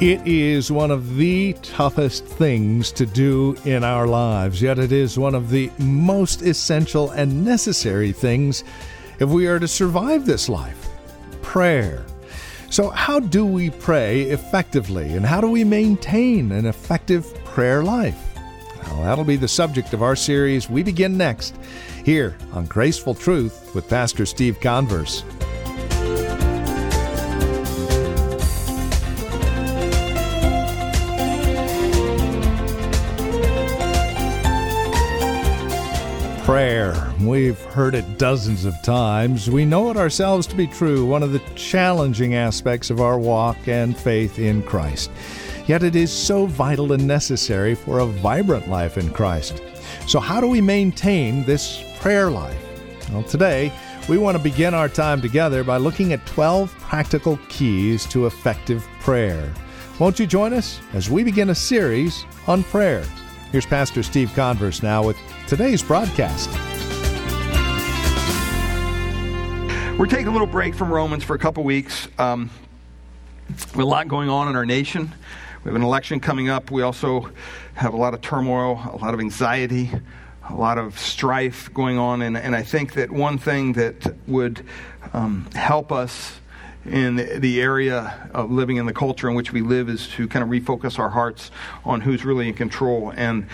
It is one of the toughest things to do in our lives, yet it is one of the most essential and necessary things if we are to survive this life prayer. So, how do we pray effectively, and how do we maintain an effective prayer life? Well, that'll be the subject of our series. We begin next here on Graceful Truth with Pastor Steve Converse. Prayer. We've heard it dozens of times. We know it ourselves to be true, one of the challenging aspects of our walk and faith in Christ. Yet it is so vital and necessary for a vibrant life in Christ. So, how do we maintain this prayer life? Well, today, we want to begin our time together by looking at 12 practical keys to effective prayer. Won't you join us as we begin a series on prayer? Here's Pastor Steve Converse now with today's broadcast. We're taking a little break from Romans for a couple weeks. Um, a lot going on in our nation. We have an election coming up. We also have a lot of turmoil, a lot of anxiety, a lot of strife going on. And, and I think that one thing that would um, help us in the area of living in the culture in which we live is to kind of refocus our hearts on who's really in control and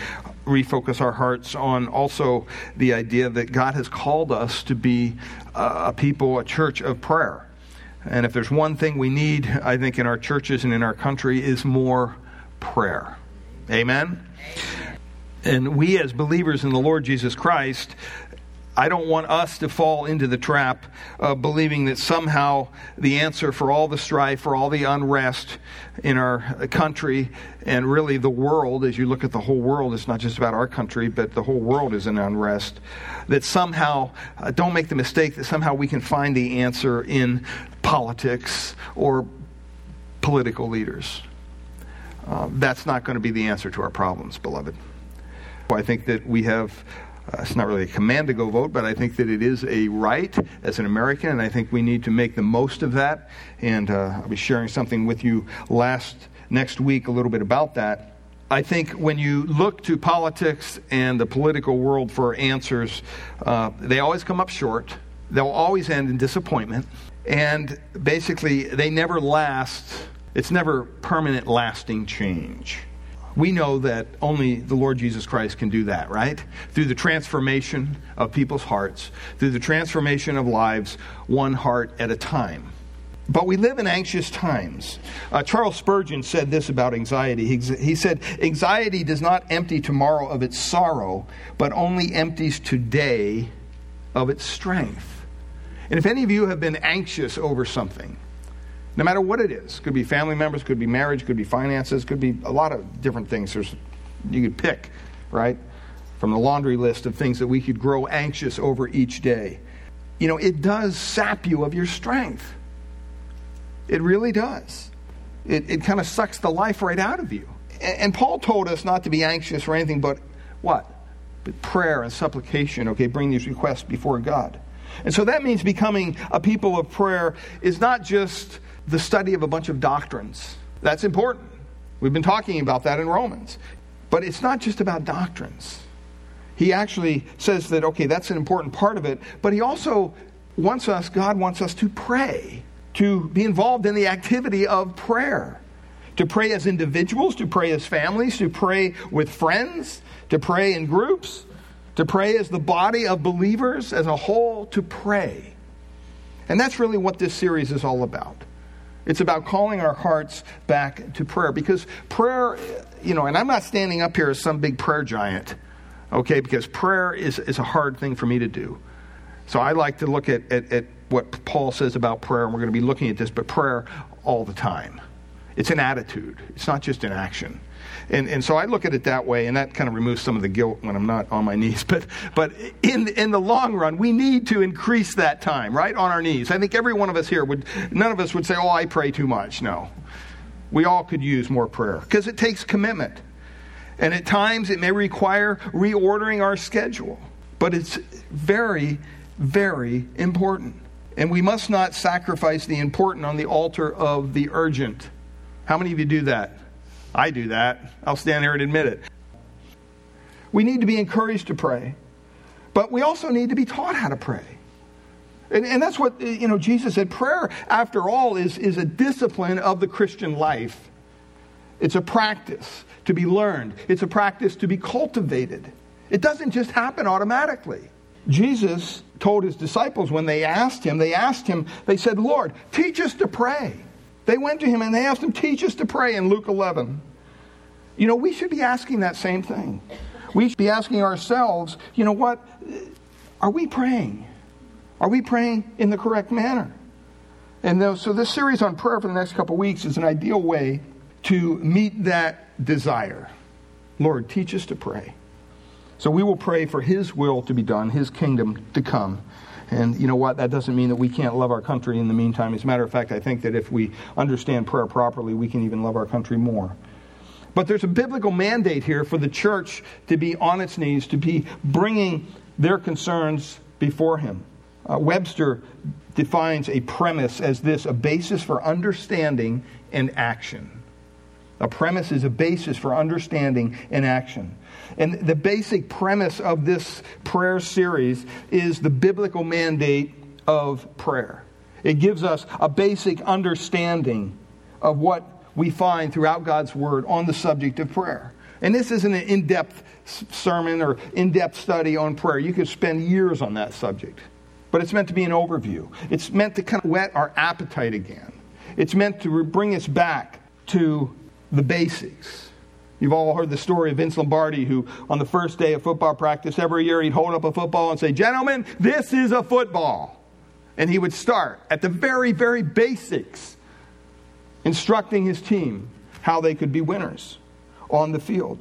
refocus our hearts on also the idea that God has called us to be a people, a church of prayer. And if there's one thing we need, I think, in our churches and in our country, is more prayer. Amen? And we, as believers in the Lord Jesus Christ, I don't want us to fall into the trap of believing that somehow the answer for all the strife, for all the unrest in our country, and really the world, as you look at the whole world, it's not just about our country, but the whole world is in unrest, that somehow, uh, don't make the mistake that somehow we can find the answer in politics or political leaders. Uh, that's not going to be the answer to our problems, beloved. I think that we have uh, it's not really a command to go vote, but I think that it is a right as an American, and I think we need to make the most of that. And uh, I'll be sharing something with you last next week, a little bit about that. I think when you look to politics and the political world for answers, uh, they always come up short. They'll always end in disappointment. And basically, they never last. It's never permanent, lasting change we know that only the Lord Jesus Christ can do that, right? Through the transformation of people's hearts, through the transformation of lives, one heart at a time. But we live in anxious times. Uh, Charles Spurgeon said this about anxiety. He, he said, Anxiety does not empty tomorrow of its sorrow, but only empties today of its strength. And if any of you have been anxious over something, no matter what it is. Could be family members, could be marriage, could be finances, could be a lot of different things. There's, you could pick, right, from the laundry list of things that we could grow anxious over each day. You know, it does sap you of your strength. It really does. It, it kind of sucks the life right out of you. And, and Paul told us not to be anxious for anything but what? But prayer and supplication, okay, bring these requests before God. And so that means becoming a people of prayer is not just the study of a bunch of doctrines. That's important. We've been talking about that in Romans. But it's not just about doctrines. He actually says that, okay, that's an important part of it, but he also wants us, God wants us to pray, to be involved in the activity of prayer. To pray as individuals, to pray as families, to pray with friends, to pray in groups, to pray as the body of believers as a whole, to pray. And that's really what this series is all about. It's about calling our hearts back to prayer because prayer, you know, and I'm not standing up here as some big prayer giant, okay, because prayer is, is a hard thing for me to do. So I like to look at, at, at what Paul says about prayer, and we're going to be looking at this, but prayer all the time. It's an attitude, it's not just an action. And, and so I look at it that way, and that kind of removes some of the guilt when I'm not on my knees. But, but in, in the long run, we need to increase that time, right, on our knees. I think every one of us here would, none of us would say, oh, I pray too much. No. We all could use more prayer because it takes commitment. And at times it may require reordering our schedule. But it's very, very important. And we must not sacrifice the important on the altar of the urgent. How many of you do that? I do that. I'll stand here and admit it. We need to be encouraged to pray, but we also need to be taught how to pray. And, and that's what, you know, Jesus said prayer, after all, is, is a discipline of the Christian life. It's a practice to be learned, it's a practice to be cultivated. It doesn't just happen automatically. Jesus told his disciples when they asked him, they asked him, they said, Lord, teach us to pray. They went to him and they asked him, teach us to pray in Luke 11. You know, we should be asking that same thing. We should be asking ourselves, you know what? Are we praying? Are we praying in the correct manner? And so this series on prayer for the next couple weeks is an ideal way to meet that desire. Lord, teach us to pray. So we will pray for His will to be done, His kingdom to come. And you know what? That doesn't mean that we can't love our country in the meantime. As a matter of fact, I think that if we understand prayer properly, we can even love our country more. But there's a biblical mandate here for the church to be on its knees, to be bringing their concerns before Him. Uh, Webster defines a premise as this a basis for understanding and action. A premise is a basis for understanding and action. And the basic premise of this prayer series is the biblical mandate of prayer. It gives us a basic understanding of what we find throughout God's Word on the subject of prayer. And this isn't an in depth sermon or in depth study on prayer. You could spend years on that subject but it's meant to be an overview. It's meant to kind of whet our appetite again. It's meant to bring us back to the basics. You've all heard the story of Vince Lombardi, who on the first day of football practice every year he'd hold up a football and say, Gentlemen, this is a football. And he would start at the very, very basics, instructing his team how they could be winners on the field.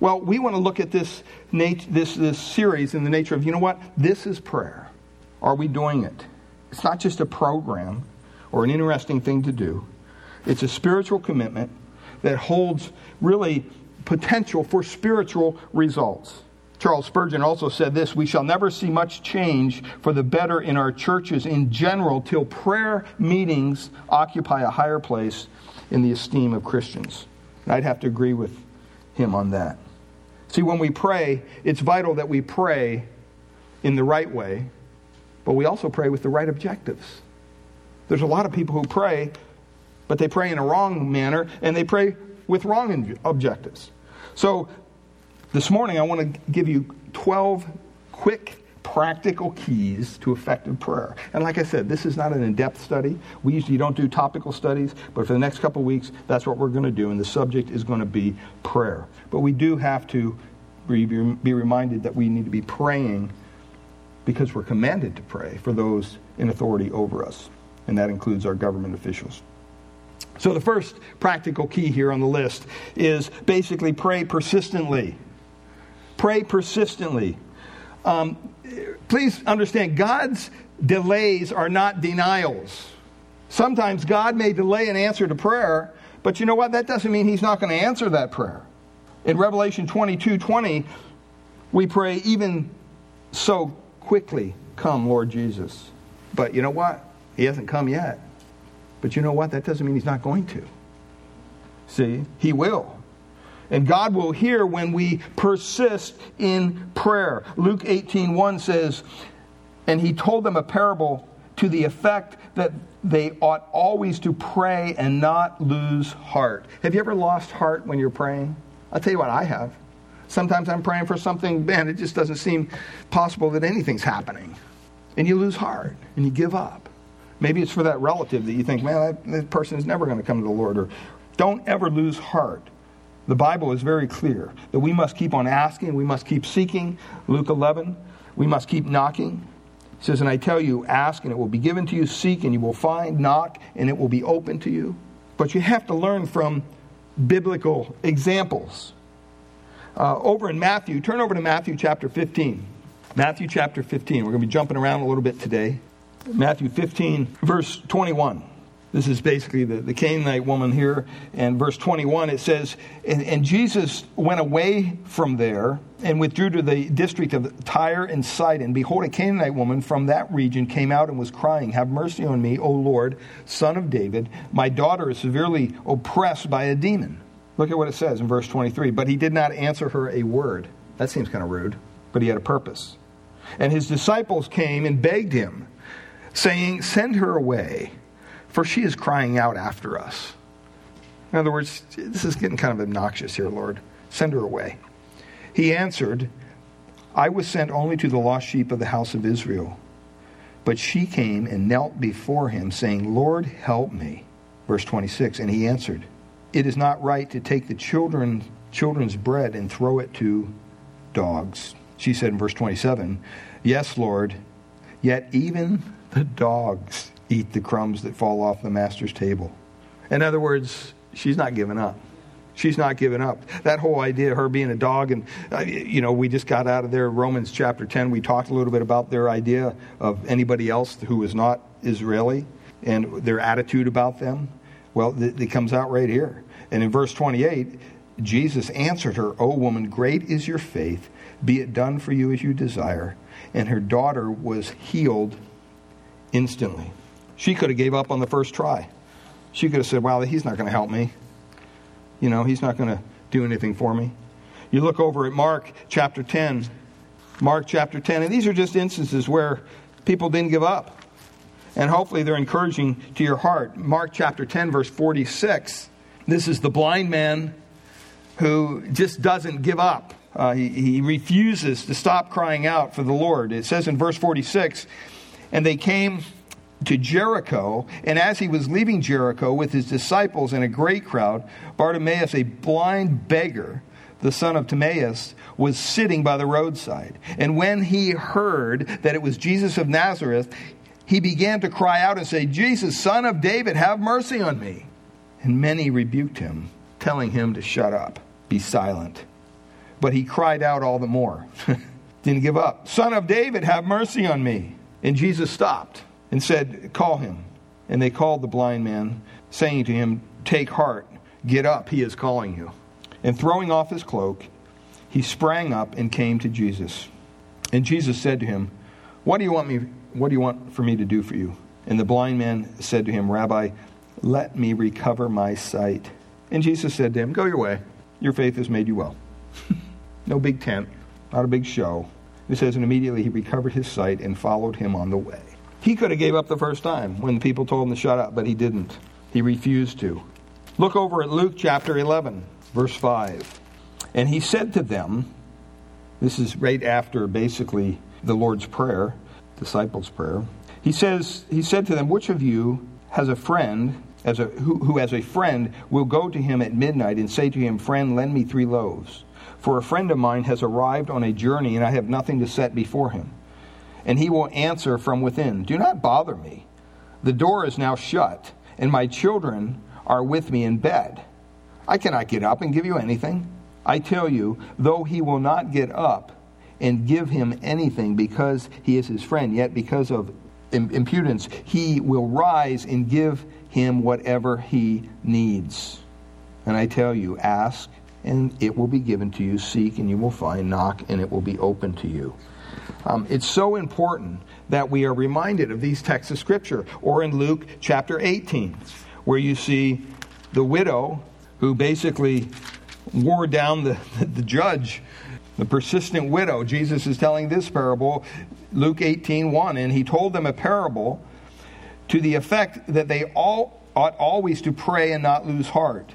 Well, we want to look at this, this, this series in the nature of, you know what? This is prayer. Are we doing it? It's not just a program or an interesting thing to do, it's a spiritual commitment that holds really potential for spiritual results. Charles Spurgeon also said this We shall never see much change for the better in our churches in general till prayer meetings occupy a higher place in the esteem of Christians. I'd have to agree with him on that. See, when we pray, it's vital that we pray in the right way but we also pray with the right objectives. There's a lot of people who pray, but they pray in a wrong manner and they pray with wrong objectives. So this morning, I want to give you 12 quick practical keys to effective prayer. And like I said, this is not an in depth study. We usually don't do topical studies, but for the next couple weeks, that's what we're going to do. And the subject is going to be prayer. But we do have to be, be reminded that we need to be praying because we're commanded to pray for those in authority over us, and that includes our government officials. So, the first practical key here on the list is basically pray persistently. Pray persistently. Um, please understand, God's delays are not denials. Sometimes God may delay an answer to prayer, but you know what? That doesn't mean He's not going to answer that prayer. In Revelation 22 20, we pray, even so quickly, come, Lord Jesus. But you know what? He hasn't come yet. But you know what? That doesn't mean he's not going to. See, he will. And God will hear when we persist in prayer. Luke 18 1 says, And he told them a parable to the effect that they ought always to pray and not lose heart. Have you ever lost heart when you're praying? I'll tell you what, I have. Sometimes I'm praying for something, man, it just doesn't seem possible that anything's happening. And you lose heart and you give up. Maybe it's for that relative that you think, man, that, that person is never going to come to the Lord. Or don't ever lose heart. The Bible is very clear that we must keep on asking, we must keep seeking. Luke 11, we must keep knocking. It says, And I tell you, ask and it will be given to you, seek and you will find, knock and it will be open to you. But you have to learn from biblical examples uh, over in Matthew. Turn over to Matthew chapter 15. Matthew chapter 15. We're going to be jumping around a little bit today. Matthew 15, verse 21. This is basically the, the Canaanite woman here. And verse 21, it says, and, and, Jesus went away from there and withdrew to the district of Tyre and Sidon. Behold, a Canaanite woman from that region came out and was crying, Have mercy on me, O Lord, son of David. My daughter is severely oppressed by a demon. Look at what it says in verse 23. But he did not answer her a word. That seems kind of rude, but he had a purpose. And his disciples came and begged him, saying, Send her away for she is crying out after us. In other words, this is getting kind of obnoxious here, Lord. Send her away. He answered, I was sent only to the lost sheep of the house of Israel. But she came and knelt before him, saying, Lord, help me. Verse 26, and he answered, It is not right to take the children, children's bread and throw it to dogs. She said in verse 27, Yes, Lord, yet even the dogs eat the crumbs that fall off the master's table. In other words, she's not giving up. She's not giving up. That whole idea of her being a dog, and, uh, you know, we just got out of there, Romans chapter 10. We talked a little bit about their idea of anybody else who is not Israeli and their attitude about them. Well, it comes out right here. And in verse 28, Jesus answered her, O woman, great is your faith. Be it done for you as you desire. And her daughter was healed instantly. She could have gave up on the first try. She could have said, "Well, he's not going to help me. You know, he's not going to do anything for me." You look over at Mark chapter 10. Mark chapter 10, and these are just instances where people didn't give up. And hopefully they're encouraging to your heart. Mark chapter 10 verse 46. This is the blind man who just doesn't give up. Uh, he, he refuses to stop crying out for the Lord. It says in verse 46, and they came to Jericho, and as he was leaving Jericho with his disciples and a great crowd, Bartimaeus, a blind beggar, the son of Timaeus, was sitting by the roadside. And when he heard that it was Jesus of Nazareth, he began to cry out and say, Jesus, son of David, have mercy on me. And many rebuked him, telling him to shut up, be silent. But he cried out all the more. Didn't give up. Son of David, have mercy on me. And Jesus stopped and said, Call him. And they called the blind man, saying to him, Take heart, get up, he is calling you. And throwing off his cloak, he sprang up and came to Jesus. And Jesus said to him, What do you want me what do you want for me to do for you? And the blind man said to him, Rabbi, let me recover my sight. And Jesus said to him, Go your way. Your faith has made you well. no big tent, not a big show. It says, and immediately he recovered his sight and followed him on the way. He could have gave up the first time when people told him to shut up, but he didn't. He refused to. Look over at Luke chapter 11, verse 5. And he said to them, this is right after basically the Lord's Prayer, disciples' prayer. He says, he said to them, Which of you has a friend as a, who, who as a friend will go to him at midnight and say to him, Friend, lend me three loaves? For a friend of mine has arrived on a journey, and I have nothing to set before him and he will answer from within Do not bother me. The door is now shut, and my children are with me in bed. I cannot get up and give you anything. I tell you, though he will not get up and give him anything because he is his friend, yet because of impudence, he will rise and give him whatever he needs. And I tell you, ask, and it will be given to you. Seek, and you will find. Knock, and it will be open to you. Um, it's so important that we are reminded of these texts of Scripture. Or in Luke chapter 18, where you see the widow who basically wore down the, the judge, the persistent widow. Jesus is telling this parable, Luke 18 1, and he told them a parable to the effect that they all ought always to pray and not lose heart.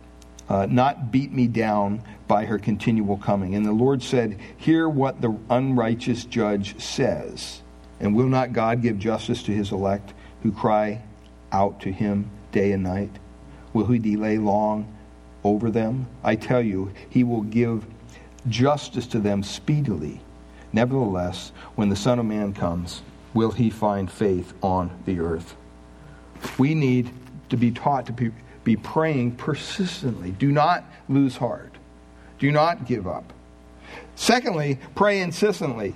uh, not beat me down by her continual coming. And the Lord said, Hear what the unrighteous judge says. And will not God give justice to his elect who cry out to him day and night? Will he delay long over them? I tell you, he will give justice to them speedily. Nevertheless, when the Son of Man comes, will he find faith on the earth? We need to be taught to be, be praying persistently. Do not lose heart. Do not give up. Secondly, pray insistently.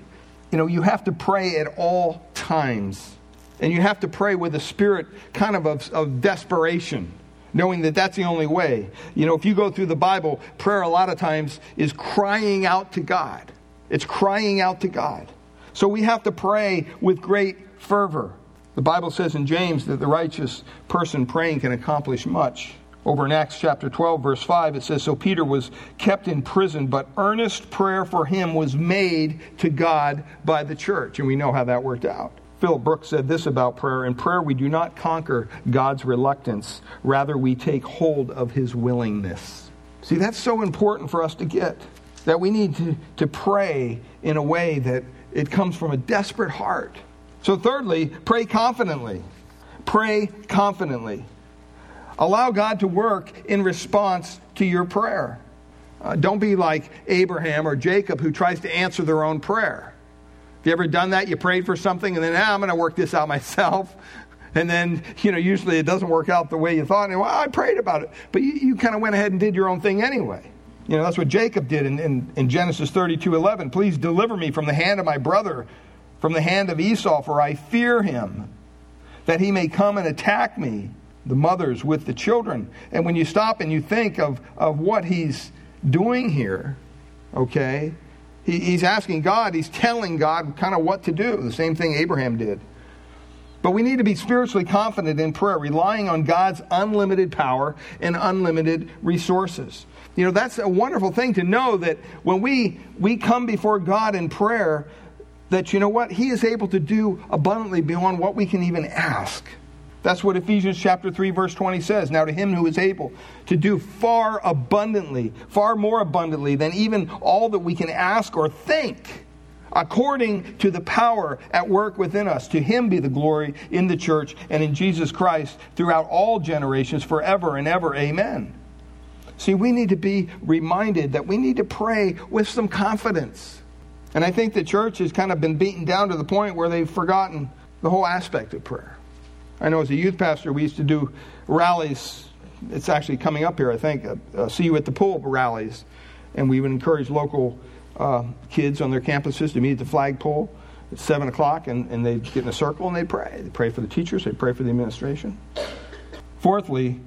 You know, you have to pray at all times. And you have to pray with a spirit kind of of, of desperation knowing that that's the only way. You know, if you go through the Bible, prayer a lot of times is crying out to God. It's crying out to God. So we have to pray with great fervor. The Bible says in James that the righteous person praying can accomplish much. Over in Acts chapter 12, verse 5, it says So Peter was kept in prison, but earnest prayer for him was made to God by the church. And we know how that worked out. Philip Brooks said this about prayer In prayer, we do not conquer God's reluctance, rather, we take hold of his willingness. See, that's so important for us to get that we need to, to pray in a way that it comes from a desperate heart. So, thirdly, pray confidently. Pray confidently. Allow God to work in response to your prayer. Uh, don't be like Abraham or Jacob who tries to answer their own prayer Have you ever done that? You prayed for something and then, ah, I'm going to work this out myself. And then, you know, usually it doesn't work out the way you thought. And, well, I prayed about it. But you, you kind of went ahead and did your own thing anyway. You know, that's what Jacob did in, in, in Genesis 32 11. Please deliver me from the hand of my brother, from the hand of Esau, for I fear him, that he may come and attack me, the mothers with the children. And when you stop and you think of, of what he's doing here, okay, he, he's asking God, he's telling God kind of what to do, the same thing Abraham did. But we need to be spiritually confident in prayer, relying on God's unlimited power and unlimited resources. You know, that's a wonderful thing to know that when we, we come before God in prayer, that you know what? He is able to do abundantly beyond what we can even ask. That's what Ephesians chapter 3 verse 20 says. Now to him who is able to do far abundantly, far more abundantly than even all that we can ask or think, according to the power at work within us. To him be the glory in the church and in Jesus Christ throughout all generations forever and ever. Amen. See, we need to be reminded that we need to pray with some confidence. And I think the church has kind of been beaten down to the point where they've forgotten the whole aspect of prayer. I know as a youth pastor, we used to do rallies. It's actually coming up here, I think. Uh, uh, see you at the pole rallies, and we would encourage local uh, kids on their campuses to meet at the flagpole at seven o'clock, and, and they'd get in a circle and they'd pray. They'd pray for the teachers. They'd pray for the administration. Fourthly,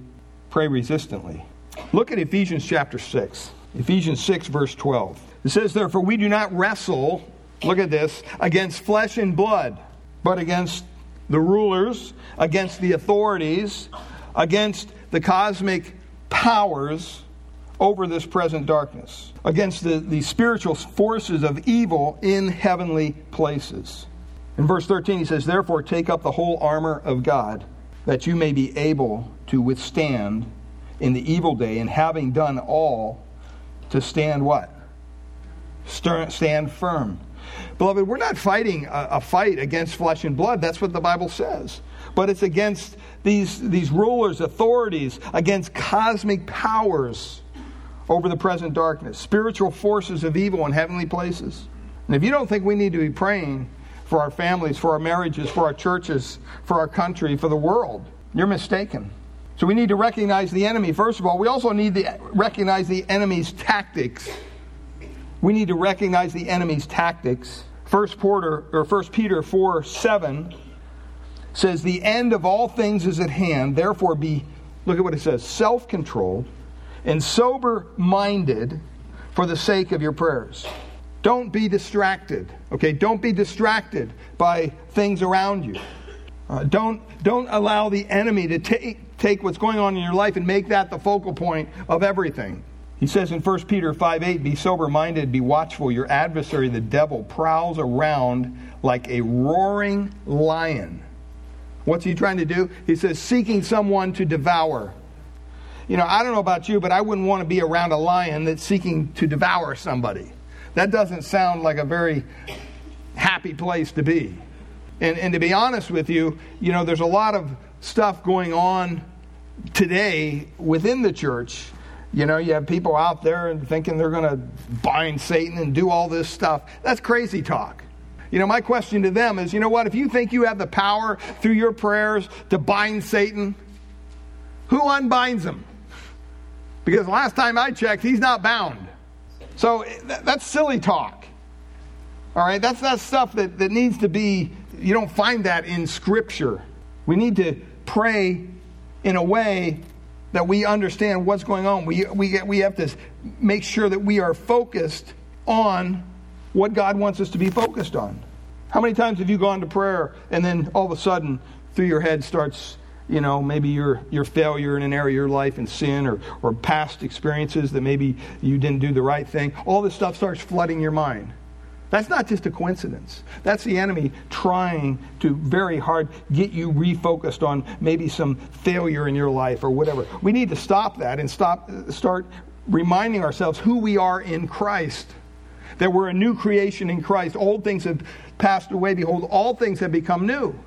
pray resistantly. Look at Ephesians chapter six. Ephesians six verse twelve. It says, "Therefore we do not wrestle." Look at this against flesh and blood, but against the rulers, against the authorities, against the cosmic powers over this present darkness, against the, the spiritual forces of evil in heavenly places. In verse 13, he says, Therefore, take up the whole armor of God, that you may be able to withstand in the evil day, and having done all, to stand what? Stand firm. Beloved, we're not fighting a, a, fight against flesh and blood. That's what the Bible says. But it's against these, these rulers, authorities, against cosmic powers over the present darkness, spiritual forces of evil in heavenly places. And if you don't think we need to be praying for our families, for our marriages, for our churches, for our country, for the world, you're mistaken. So we need to recognize the enemy. First of all, we also need to recognize the enemy's tactics we need to recognize the enemy's tactics. First Porter or First Peter 4 7 says, The end of all things is at hand, therefore be, look at what it says, self controlled and sober minded for the sake of your prayers. Don't be distracted, okay? Don't be distracted by things around you. Uh, don't, don't allow the enemy to take, take what's going on in your life and make that the focal point of everything. He says in 1 Peter 5 8, Be sober minded, be watchful. Your adversary, the devil, prowls around like a roaring lion. What's he trying to do? He says, seeking someone to devour. You know, I don't know about you, but I wouldn't want to be around a lion that's seeking to devour somebody. That doesn't sound like a very happy place to be. And, and to be honest with you, you know, there's a lot of stuff going on today within the church You know, you have people out there and thinking they're going to bind Satan and do all this stuff. That's crazy talk. You know, my question to them is you know what? If you think you have the power through your prayers to bind Satan, who unbinds him? Because last time I checked, he's not bound. So that's silly talk. All right, that's that stuff that, that needs to be, you don't find that in Scripture. We need to pray in a way that we understand what's going on. We, we, get, we have to make sure that we are focused on what God wants us to be focused on. How many times have you gone to prayer and then all of a sudden through your head starts, you know, maybe your, your failure in an area of your life and sin or, or past experiences that maybe you didn't do the right thing? All this stuff starts flooding your mind. That's not just a coincidence. That's the enemy trying to very hard get you refocused on maybe some failure in your life or whatever. We need to stop that and stop start reminding ourselves who we are in Christ. That we're a new creation in Christ. Old things have passed away. Behold, all things have become new.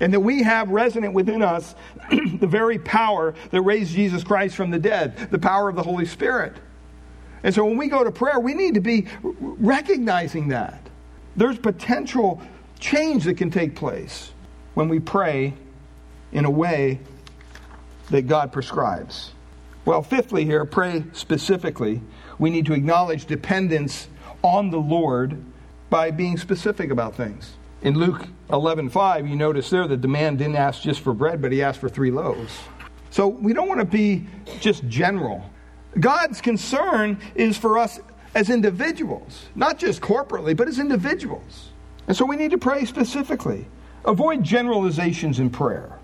And that we have resonant within us the very power that raised Jesus Christ from the dead, the power of the Holy Spirit. And so when we go to prayer, we need to be recognizing that. There's potential change that can take place when we pray in a way that God prescribes. Well, fifthly, here, pray specifically. We need to acknowledge dependence on the Lord by being specific about things. In Luke 11:5, you notice there that the man didn't ask just for bread, but he asked for three loaves. So we don't want to be just general. God's concern is for us as individuals, not just corporately, but as individuals. And so we need to pray specifically. Avoid generalizations in prayer.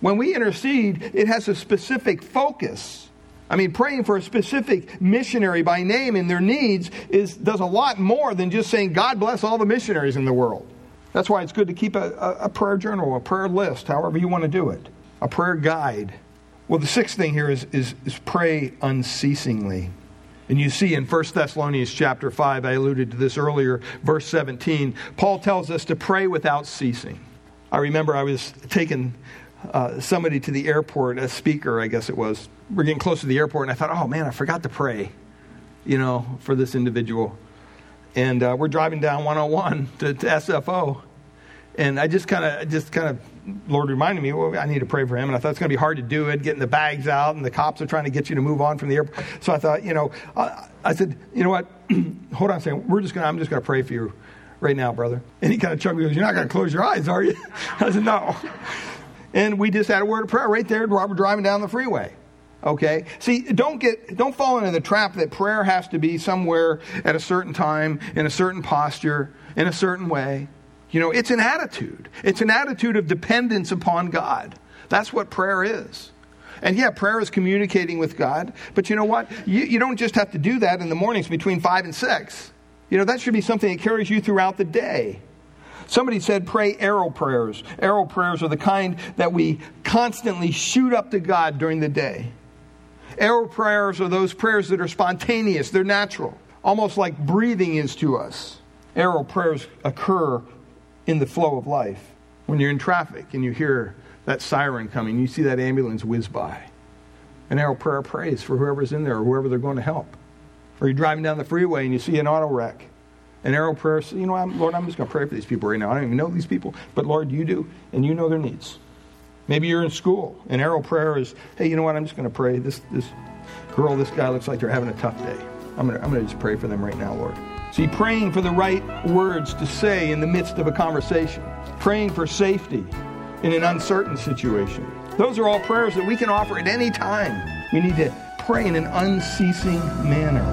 When we intercede, it has a specific focus. I mean, praying for a specific missionary by name and their needs is, does a lot more than just saying, God bless all the missionaries in the world. That's why it's good to keep a, a, a prayer journal, a prayer list, however you want to do it, a prayer guide. Well, the sixth thing here is, is, is pray unceasingly. And you see in 1 Thessalonians chapter 5, I alluded to this earlier, verse 17, Paul tells us to pray without ceasing. I remember I was taking uh, somebody to the airport, a speaker, I guess it was. We're getting close to the airport, and I thought, oh man, I forgot to pray, you know, for this individual. And uh, we're driving down 101 to, to SFO, and I just kind of, just kind of Lord reminded me, well, I need to pray for him. And I thought it's going to be hard to do it, getting the bags out, and the cops are trying to get you to move on from the airport. So I thought, you know, I, I said, you know what? Hold on a second. We're just going to, I'm just going to pray for you right now, brother. And he kind of chuckled. He goes, You're not going to close your eyes, are you? I said, No. And we just had a word of prayer right there while we're driving down the freeway. Okay? See, don't get don't fall into the trap that prayer has to be somewhere at a certain time, in a certain posture, in a certain way. You know, it's an attitude. It's an attitude of dependence upon God. That's what prayer is. And yeah, prayer is communicating with God. But you know what? You, you don't just have to do that in the mornings between 5 and 6. You know, that should be something that carries you throughout the day. Somebody said pray arrow prayers. Arrow prayers are the kind that we constantly shoot up to God during the day. Arrow prayers are those prayers that are spontaneous, they're natural, almost like breathing is to us. Arrow prayers occur in the flow of life. When you're in traffic and you hear that siren coming, you see that ambulance whiz by. An arrow prayer prays for whoever's in there or whoever they're going to help. Or you're driving down the freeway and you see an auto wreck. An arrow prayer says, you know, I'm, Lord, I'm just going to pray for these people right now. I don't even know these people, but Lord, you do, and you know their needs. Maybe you're in school. An arrow prayer is, hey, you know what? I'm just going to pray. This, this girl, this guy looks like they're having a tough day. I'm going to, I'm going to just pray for them right now, Lord. See, praying for the right words to say in the midst of a conversation, praying for safety in an uncertain situation. Those are all prayers that we can offer at any time. We need to pray in an unceasing manner.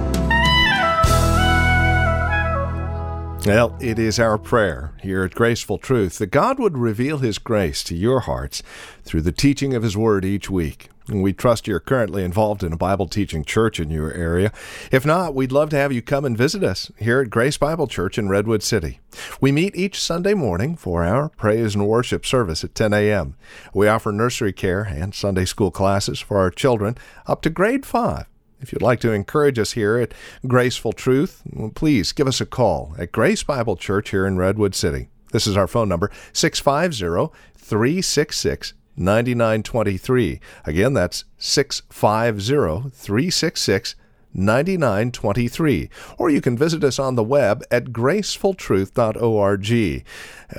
Well, it is our prayer here at Graceful Truth that God would reveal His grace to your hearts through the teaching of His Word each week. We trust you're currently involved in a Bible teaching church in your area. If not, we'd love to have you come and visit us here at Grace Bible Church in Redwood City. We meet each Sunday morning for our praise and worship service at 10 a.m. We offer nursery care and Sunday school classes for our children up to grade 5. If you'd like to encourage us here at Graceful Truth, please give us a call at Grace Bible Church here in Redwood City. This is our phone number, 650 366 9923. Again, that's 650 366 9923. Or you can visit us on the web at gracefultruth.org.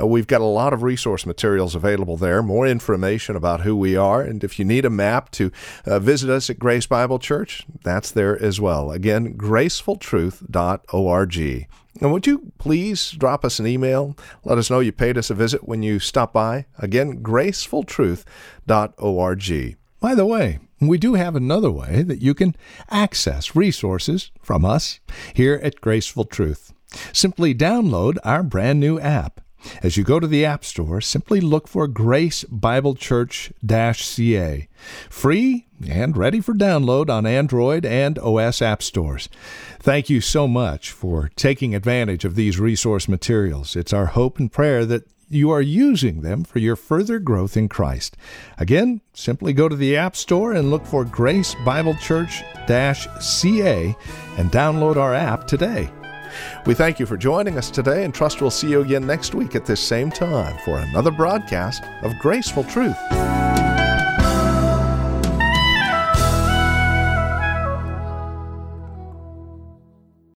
Uh, we've got a lot of resource materials available there, more information about who we are. And if you need a map to uh, visit us at Grace Bible Church, that's there as well. Again, gracefultruth.org. And would you please drop us an email? Let us know you paid us a visit when you stop by. Again, gracefultruth.org. By the way, we do have another way that you can access resources from us here at Graceful Truth. Simply download our brand new app. As you go to the App Store, simply look for Grace Bible Church CA. Free and ready for download on Android and OS app stores. Thank you so much for taking advantage of these resource materials. It's our hope and prayer that you are using them for your further growth in Christ. Again, simply go to the App Store and look for Grace Bible Church CA and download our app today. We thank you for joining us today and trust we'll see you again next week at this same time for another broadcast of Graceful Truth.